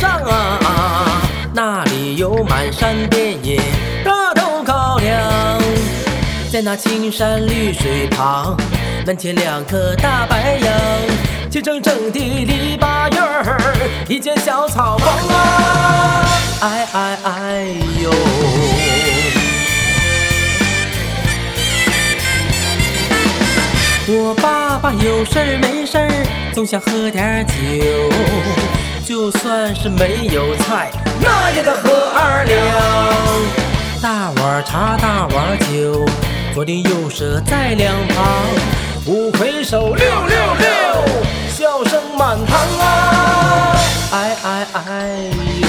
上啊，那里有满山遍野大豆高粱。在那青山绿水旁，门前两棵大白杨，齐整整的篱笆院儿，一间小草房啊，哎哎哎呦！我爸爸有事儿没事儿，总想喝点酒，就算是没有菜，那也得喝二两。大碗茶，大碗酒，左邻右舍在两旁，五魁首六六六，笑声满堂啊！哎哎哎呦！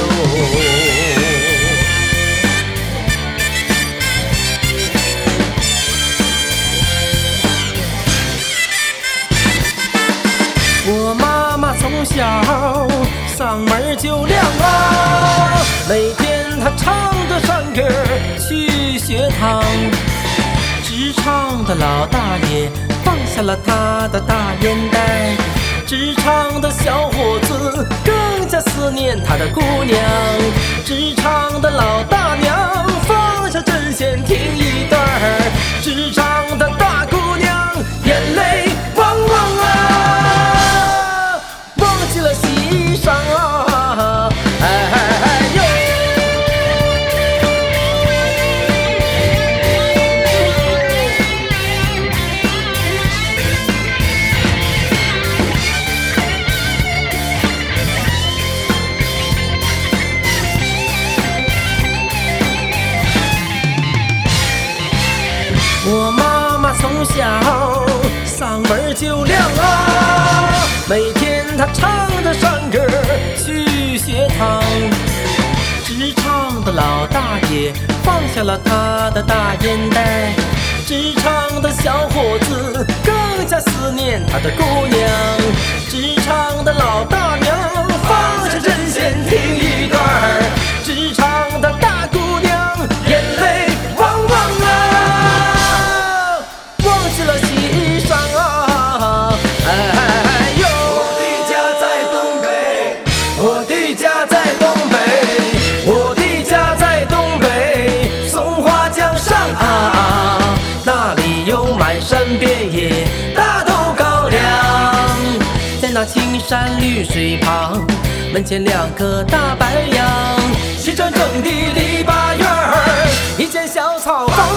我妈妈从小嗓门就亮啊，每天他唱着山歌去学堂。职场的老大爷放下了他的大烟袋，职场的小伙子更加思念他的姑娘。小嗓门就亮啊，每天他唱着山歌去学堂。职场的老大爷放下了他的大烟袋，职场的小伙子更加思念他的姑娘。职场的老大青山绿水旁，门前两棵大白杨，齐整整的篱笆院儿，一间小草房，